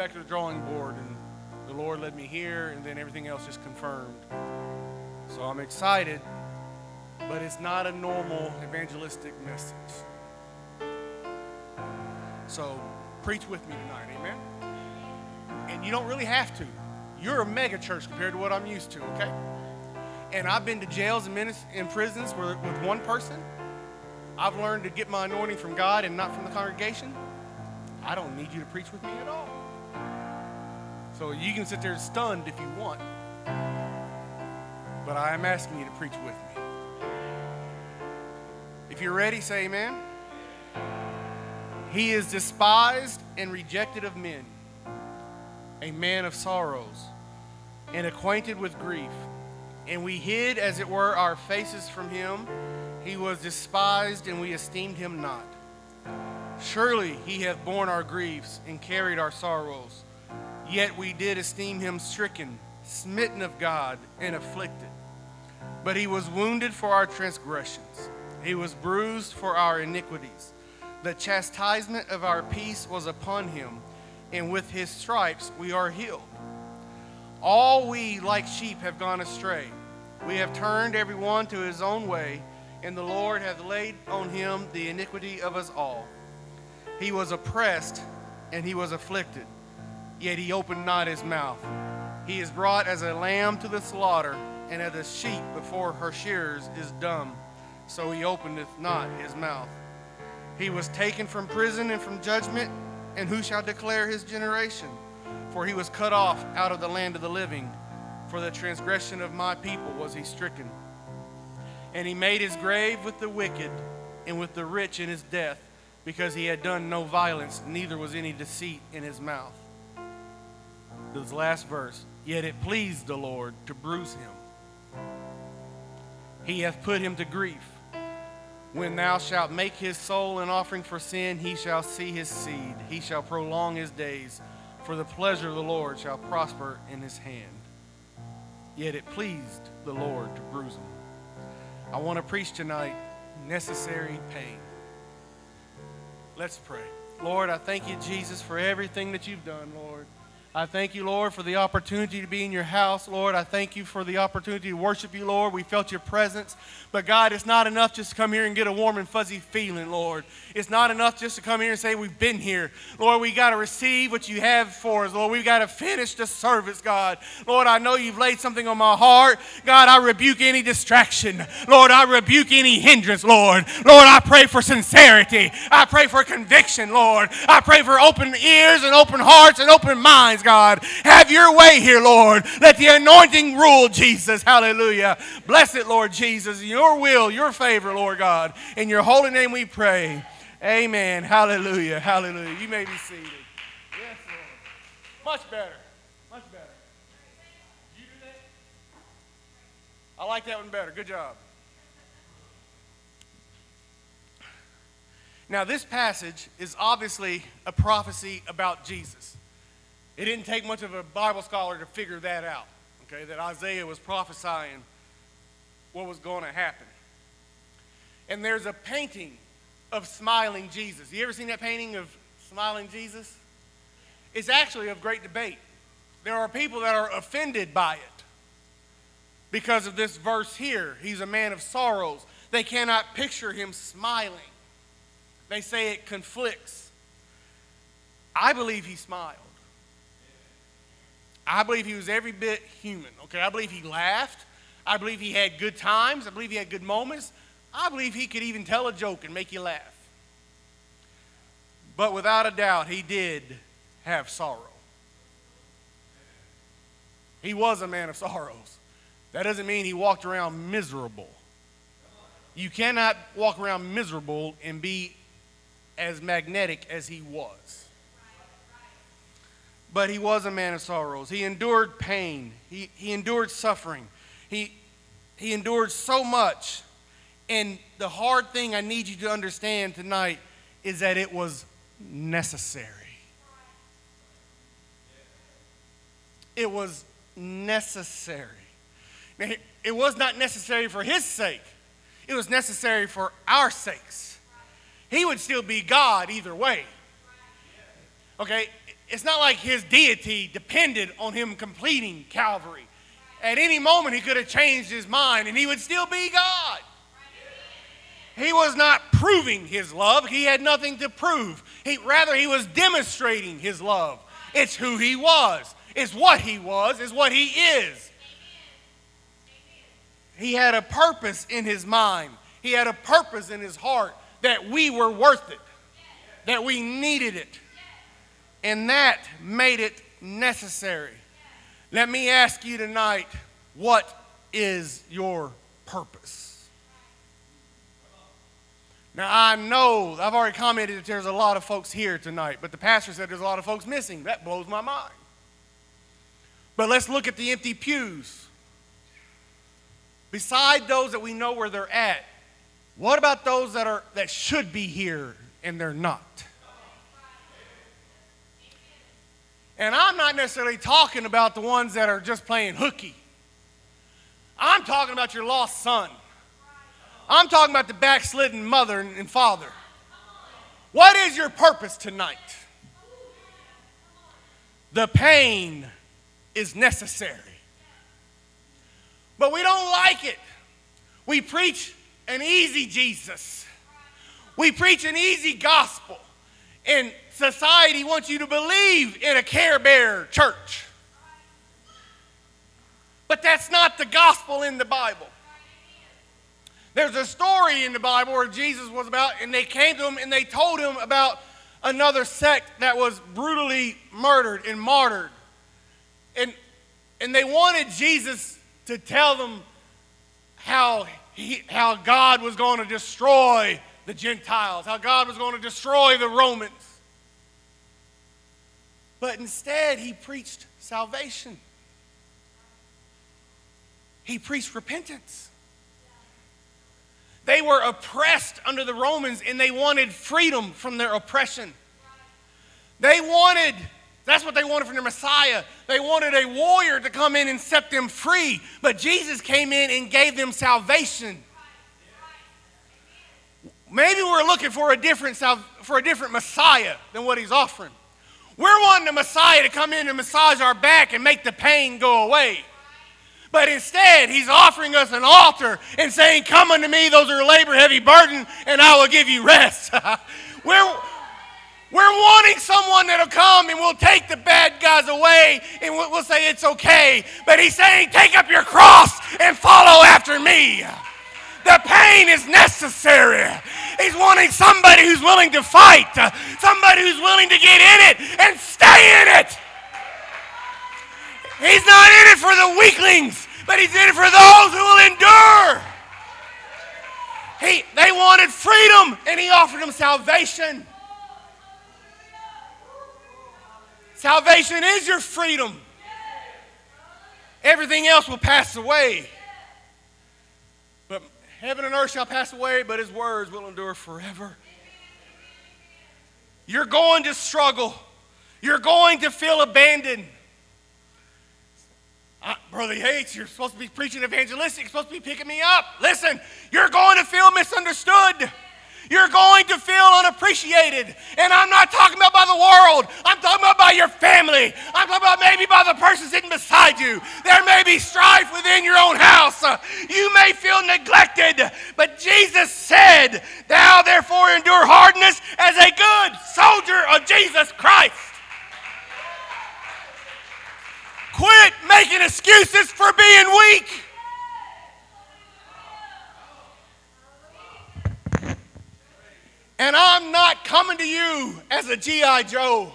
back to the drawing board, and the Lord led me here, and then everything else just confirmed. So I'm excited, but it's not a normal evangelistic message. So preach with me tonight, amen? And you don't really have to. You're a mega church compared to what I'm used to, okay? And I've been to jails and, minis- and prisons where, with one person. I've learned to get my anointing from God and not from the congregation. I don't need you to preach with me at all. So you can sit there stunned if you want. But I am asking you to preach with me. If you're ready, say amen. He is despised and rejected of men, a man of sorrows, and acquainted with grief. And we hid, as it were, our faces from him. He was despised, and we esteemed him not. Surely he hath borne our griefs and carried our sorrows. Yet we did esteem him stricken, smitten of God, and afflicted. But he was wounded for our transgressions, he was bruised for our iniquities. The chastisement of our peace was upon him, and with his stripes we are healed. All we, like sheep, have gone astray. We have turned every one to his own way, and the Lord hath laid on him the iniquity of us all. He was oppressed, and he was afflicted, yet he opened not his mouth. He is brought as a lamb to the slaughter, and as a sheep before her shearers is dumb, so he openeth not his mouth. He was taken from prison and from judgment, and who shall declare his generation? For he was cut off out of the land of the living. For the transgression of my people was he stricken. And he made his grave with the wicked and with the rich in his death, because he had done no violence, neither was any deceit in his mouth. This last verse. Yet it pleased the Lord to bruise him. He hath put him to grief. When thou shalt make his soul an offering for sin, he shall see his seed. He shall prolong his days, for the pleasure of the Lord shall prosper in his hand. Yet it pleased the Lord to bruise him. I want to preach tonight necessary pain. Let's pray. Lord, I thank you, Jesus, for everything that you've done, Lord. I thank you, Lord, for the opportunity to be in your house, Lord. I thank you for the opportunity to worship you, Lord. We felt your presence. But God, it's not enough just to come here and get a warm and fuzzy feeling, Lord. It's not enough just to come here and say we've been here. Lord, we got to receive what you have for us, Lord. We've got to finish the service, God. Lord, I know you've laid something on my heart. God, I rebuke any distraction. Lord, I rebuke any hindrance, Lord. Lord, I pray for sincerity. I pray for conviction, Lord. I pray for open ears and open hearts and open minds, God. Have your way here, Lord. Let the anointing rule, Jesus. Hallelujah. Bless it, Lord Jesus. Your will, your favor, Lord God. In your holy name we pray. Amen. Hallelujah. Hallelujah. You may be seated. Yes, Lord. Much better. Much better. You do that? I like that one better. Good job. Now, this passage is obviously a prophecy about Jesus. It didn't take much of a Bible scholar to figure that out, okay, that Isaiah was prophesying what was going to happen. And there's a painting of smiling Jesus. You ever seen that painting of smiling Jesus? It's actually of great debate. There are people that are offended by it because of this verse here. He's a man of sorrows. They cannot picture him smiling. They say it conflicts. I believe he smiled. I believe he was every bit human. Okay, I believe he laughed. I believe he had good times. I believe he had good moments. I believe he could even tell a joke and make you laugh. But without a doubt, he did have sorrow. He was a man of sorrows. That doesn't mean he walked around miserable. You cannot walk around miserable and be as magnetic as he was. But he was a man of sorrows. He endured pain, he, he endured suffering, he, he endured so much. And the hard thing I need you to understand tonight is that it was necessary. It was necessary. It was not necessary for his sake, it was necessary for our sakes. He would still be God either way. Okay? It's not like his deity depended on him completing Calvary. At any moment, he could have changed his mind and he would still be God. He was not proving his love. He had nothing to prove. He, rather, he was demonstrating his love. It's who he was, it's what he was, it's what he is. He had a purpose in his mind, he had a purpose in his heart that we were worth it, that we needed it. And that made it necessary. Let me ask you tonight what is your purpose? Now, I know I've already commented that there's a lot of folks here tonight, but the pastor said there's a lot of folks missing. That blows my mind. But let's look at the empty pews. Beside those that we know where they're at, what about those that, are, that should be here and they're not? And I'm not necessarily talking about the ones that are just playing hooky. I'm talking about your lost son. I'm talking about the backslidden mother and father. What is your purpose tonight? The pain is necessary. But we don't like it. We preach an easy Jesus. We preach an easy gospel. And society wants you to believe in a care bear church. But that's not the gospel in the Bible. There's a story in the Bible where Jesus was about, and they came to him and they told him about another sect that was brutally murdered and martyred. And, and they wanted Jesus to tell them how, he, how God was going to destroy the Gentiles, how God was going to destroy the Romans. But instead, he preached salvation. He preached repentance. They were oppressed under the Romans and they wanted freedom from their oppression. They wanted, that's what they wanted from their Messiah. They wanted a warrior to come in and set them free. But Jesus came in and gave them salvation. Maybe we're looking for a different, for a different Messiah than what he's offering. We're wanting the Messiah to come in and massage our back and make the pain go away. But instead, he's offering us an altar and saying, Come unto me, those are labor heavy burden, and I will give you rest. we're, we're wanting someone that'll come and will take the bad guys away and we'll, we'll say it's okay. But he's saying, Take up your cross and follow after me. The pain is necessary. He's wanting somebody who's willing to fight, somebody who's willing to get in it and stay in it. He's not in it for the weaklings, but he's in it for those who will endure. He, they wanted freedom, and he offered them salvation. Salvation is your freedom. Everything else will pass away. But heaven and earth shall pass away, but his words will endure forever. You're going to struggle. You're going to feel abandoned. Uh, Brother Yates, you're supposed to be preaching evangelistic, you're supposed to be picking me up. Listen, you're going to feel misunderstood. You're going to feel unappreciated. And I'm not talking about by the world. I'm talking about by your family. I'm talking about maybe by the person sitting beside you. There may be strife within your own house. You may feel neglected. But Jesus said, Thou therefore endure hardness as a good soldier of Jesus Christ. Quit making excuses for being weak. And I'm not coming to you as a G.I. Joe.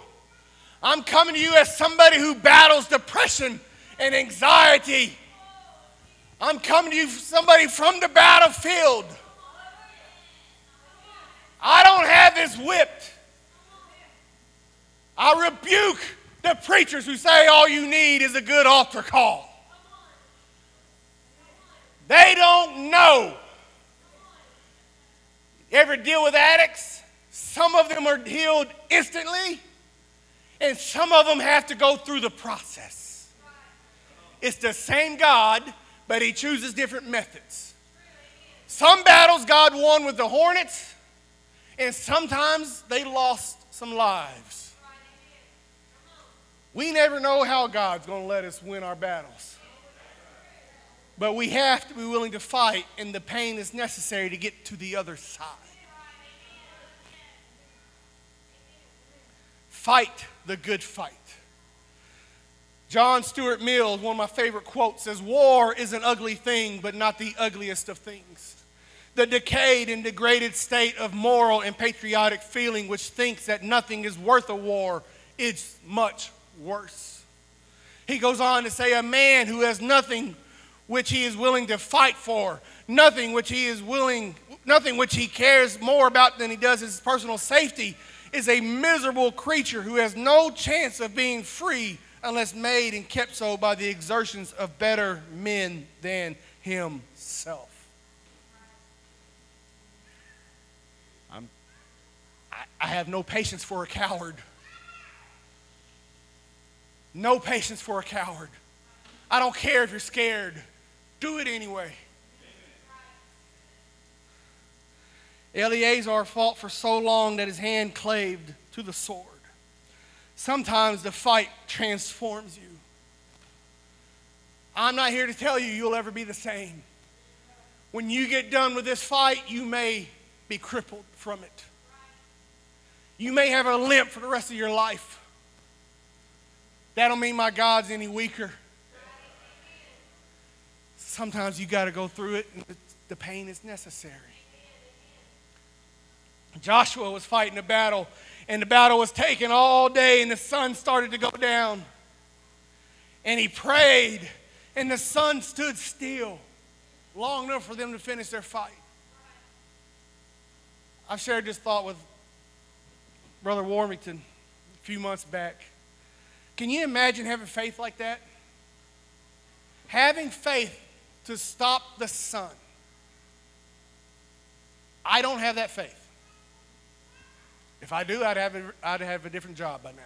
I'm coming to you as somebody who battles depression and anxiety. I'm coming to you, somebody from the battlefield. I don't have this whipped. I rebuke the preachers who say all you need is a good altar call. They don't know. You ever deal with addicts? Some of them are healed instantly, and some of them have to go through the process. It's the same God, but He chooses different methods. Some battles God won with the hornets, and sometimes they lost some lives. We never know how God's going to let us win our battles. But we have to be willing to fight, and the pain is necessary to get to the other side. Fight the good fight. John Stuart Mills, one of my favorite quotes, says, War is an ugly thing, but not the ugliest of things. The decayed and degraded state of moral and patriotic feeling, which thinks that nothing is worth a war, is much worse. He goes on to say, A man who has nothing which he is willing to fight for, nothing which he is willing, nothing which he cares more about than he does his personal safety, is a miserable creature who has no chance of being free unless made and kept so by the exertions of better men than himself. I'm, I, I have no patience for a coward. No patience for a coward. I don't care if you're scared. Do it anyway. Eleazar fought for so long that his hand claved to the sword. Sometimes the fight transforms you. I'm not here to tell you you'll ever be the same. When you get done with this fight, you may be crippled from it. You may have a limp for the rest of your life. That don't mean my God's any weaker. Sometimes you got to go through it, and the pain is necessary. Joshua was fighting a battle, and the battle was taken all day, and the sun started to go down. And he prayed, and the sun stood still long enough for them to finish their fight. I've shared this thought with Brother Warmington a few months back. Can you imagine having faith like that? Having faith to stop the sun. I don't have that faith. If I do, I'd have a, I'd have a different job by now.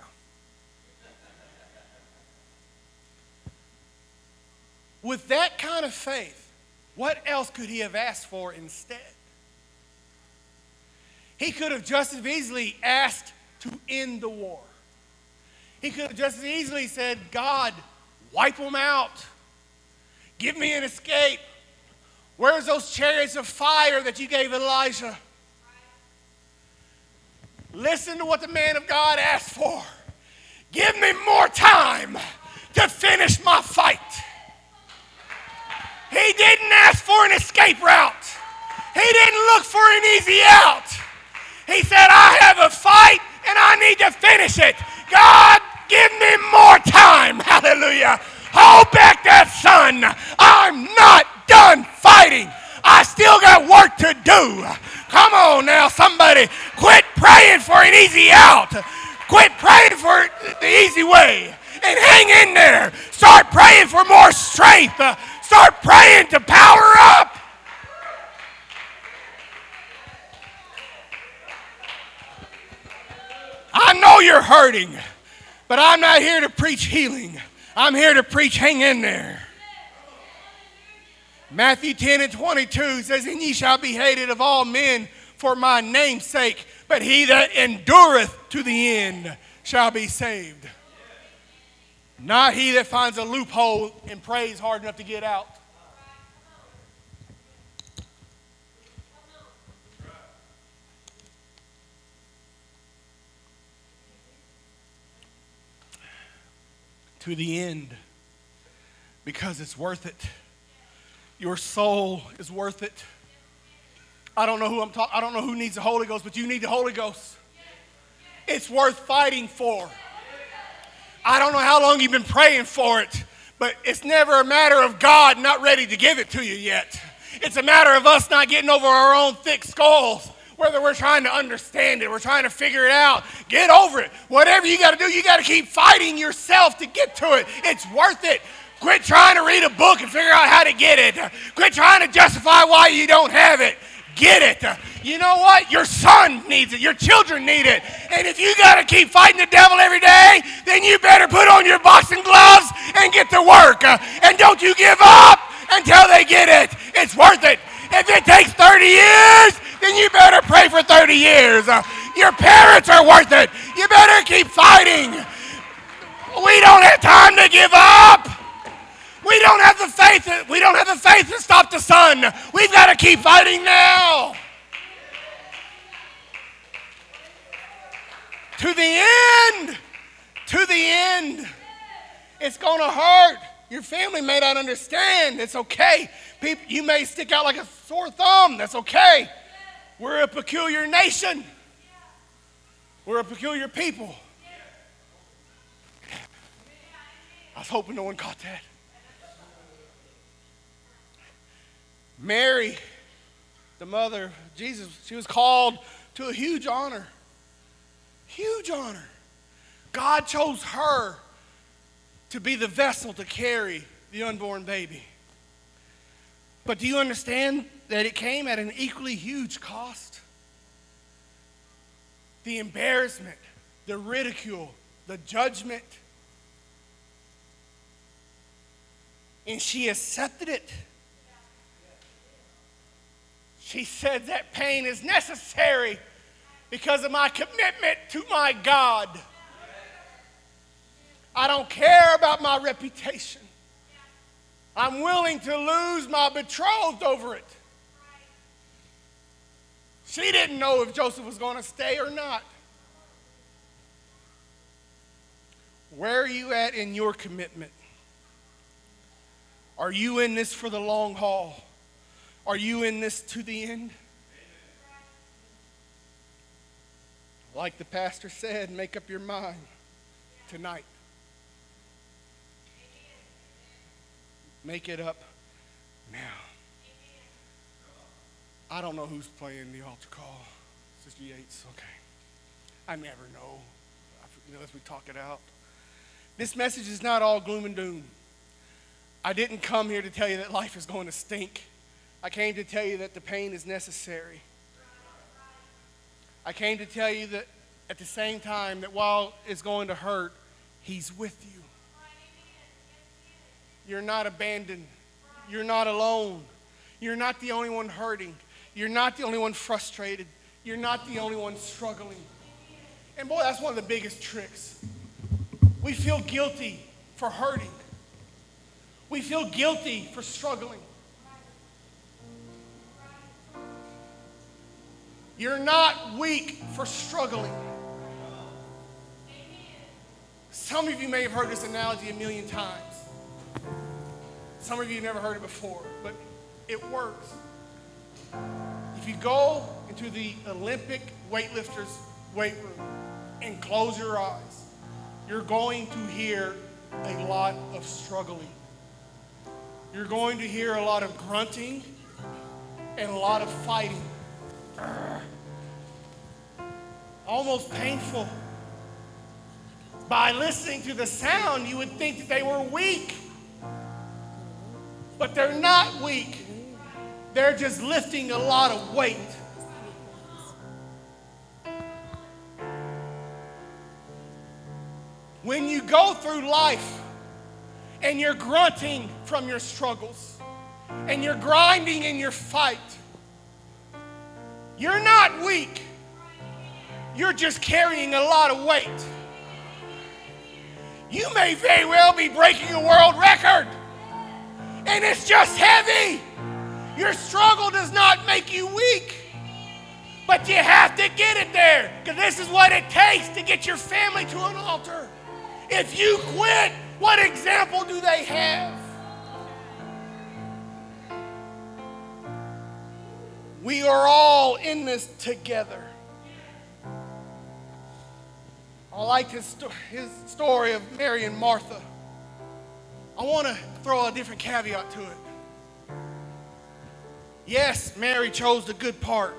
With that kind of faith, what else could he have asked for instead? He could have just as easily asked to end the war. He could have just as easily said, God, wipe them out. Give me an escape. Where's those chariots of fire that you gave Elijah? Listen to what the man of God asked for. Give me more time to finish my fight. He didn't ask for an escape route. He didn't look for an easy out. He said, I have a fight and I need to finish it. God, give me more time. Hallelujah. Hold back that sun. I'm not done fighting. I still got work to do. Come on now, somebody. Quit praying for an easy out. Quit praying for the easy way. And hang in there. Start praying for more strength. Start praying to power up. I know you're hurting, but I'm not here to preach healing. I'm here to preach hang in there. Matthew 10 and 22 says, And ye shall be hated of all men for my name's sake, but he that endureth to the end shall be saved. Not he that finds a loophole and prays hard enough to get out. To the end, because it's worth it. Your soul is worth it. I don't know who I'm talking. I don't know who needs the Holy Ghost, but you need the Holy Ghost. It's worth fighting for. I don't know how long you've been praying for it, but it's never a matter of God not ready to give it to you yet. It's a matter of us not getting over our own thick skulls. Whether we're trying to understand it, we're trying to figure it out, get over it. Whatever you got to do, you got to keep fighting yourself to get to it. It's worth it. Quit trying to read a book and figure out how to get it. Quit trying to justify why you don't have it get it. You know what? Your son needs it. Your children need it. And if you got to keep fighting the devil every day, then you better put on your boxing gloves and get to work. And don't you give up until they get it. It's worth it. If it takes 30 years, then you better pray for 30 years. Uh, your parents are worth it. You better keep fighting. We don't have time to give up. We don't have the faith. We don't have the faith to stop the sun. We've got to keep fighting now. To the end. To the end. It's going to hurt. Your family may not understand. It's okay. People, you may stick out like a sore thumb. That's okay. We're a peculiar nation. We're a peculiar people. I was hoping no one caught that. Mary, the mother of Jesus, she was called to a huge honor. Huge honor. God chose her to be the vessel to carry the unborn baby. But do you understand that it came at an equally huge cost? The embarrassment, the ridicule, the judgment. And she accepted it. She said that pain is necessary because of my commitment to my God. I don't care about my reputation. I'm willing to lose my betrothed over it. She didn't know if Joseph was going to stay or not. Where are you at in your commitment? Are you in this for the long haul? Are you in this to the end? Like the pastor said, make up your mind tonight. Make it up now. I don't know who's playing the altar call. Sister Yates, okay. I never know, as we talk it out. This message is not all gloom and doom. I didn't come here to tell you that life is going to stink. I came to tell you that the pain is necessary. I came to tell you that at the same time that while it's going to hurt, He's with you. You're not abandoned. You're not alone. You're not the only one hurting. You're not the only one frustrated. You're not the only one struggling. And boy, that's one of the biggest tricks. We feel guilty for hurting, we feel guilty for struggling. You're not weak for struggling. Some of you may have heard this analogy a million times. Some of you never heard it before, but it works. If you go into the Olympic weightlifters' weight room and close your eyes, you're going to hear a lot of struggling. You're going to hear a lot of grunting and a lot of fighting. Almost painful. By listening to the sound, you would think that they were weak. But they're not weak, they're just lifting a lot of weight. When you go through life and you're grunting from your struggles and you're grinding in your fight, you're not weak. You're just carrying a lot of weight. You may very well be breaking a world record and it's just heavy. Your struggle does not make you weak, but you have to get it there because this is what it takes to get your family to an altar. If you quit, what example do they have? We are all in this together. I like his, his story of Mary and Martha. I want to throw a different caveat to it. Yes, Mary chose the good part.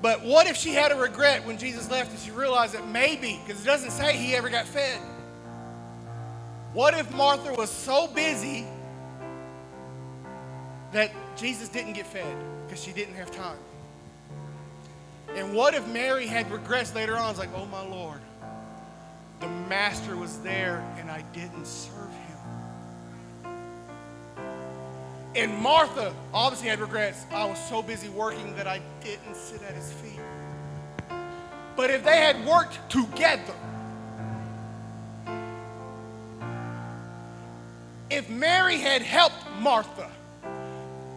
But what if she had a regret when Jesus left and she realized that maybe, because it doesn't say he ever got fed. What if Martha was so busy that Jesus didn't get fed because she didn't have time? And what if Mary had regrets later on? It's like, oh my Lord, the master was there and I didn't serve him. And Martha obviously had regrets. I was so busy working that I didn't sit at his feet. But if they had worked together, if Mary had helped Martha,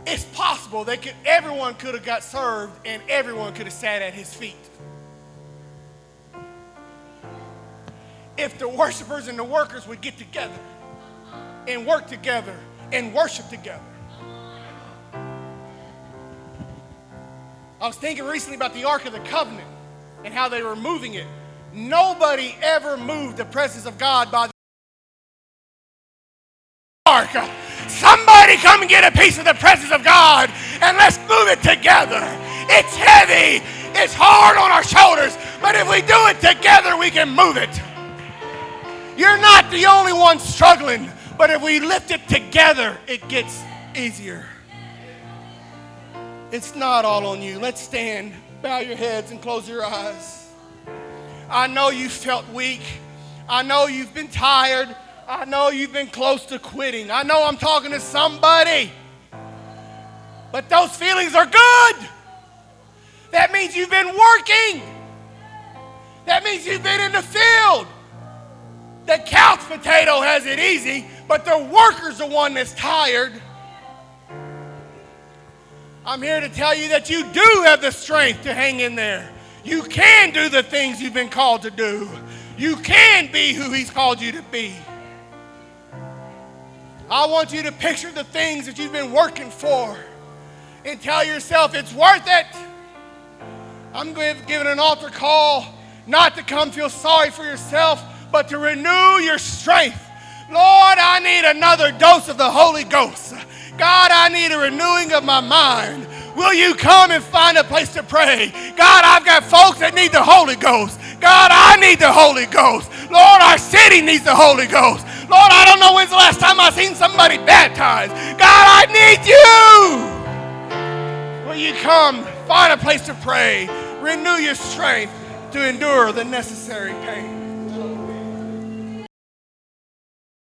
it's possible that could, everyone could have got served and everyone could have sat at his feet. If the worshipers and the workers would get together and work together and worship together. I was thinking recently about the Ark of the Covenant and how they were moving it. Nobody ever moved the presence of God by the ark. Somebody come and get a piece of the presence of God and let's move it together. It's heavy, it's hard on our shoulders, but if we do it together, we can move it. You're not the only one struggling, but if we lift it together, it gets easier. It's not all on you. Let's stand, bow your heads, and close your eyes. I know you felt weak. I know you've been tired. I know you've been close to quitting. I know I'm talking to somebody. But those feelings are good. That means you've been working. That means you've been in the field. The couch potato has it easy, but the worker's the one that's tired. I'm here to tell you that you do have the strength to hang in there. You can do the things you've been called to do. You can be who He's called you to be. I want you to picture the things that you've been working for and tell yourself it's worth it. I'm giving an altar call not to come feel sorry for yourself, but to renew your strength. Lord, I need another dose of the Holy Ghost. God, I need a renewing of my mind. Will you come and find a place to pray? God, I've got folks that need the Holy Ghost. God, I need the Holy Ghost. Lord, our city needs the Holy Ghost. Lord, I don't know when's the last time I've seen somebody baptized. God, I need you. Will you come, find a place to pray, renew your strength to endure the necessary pain?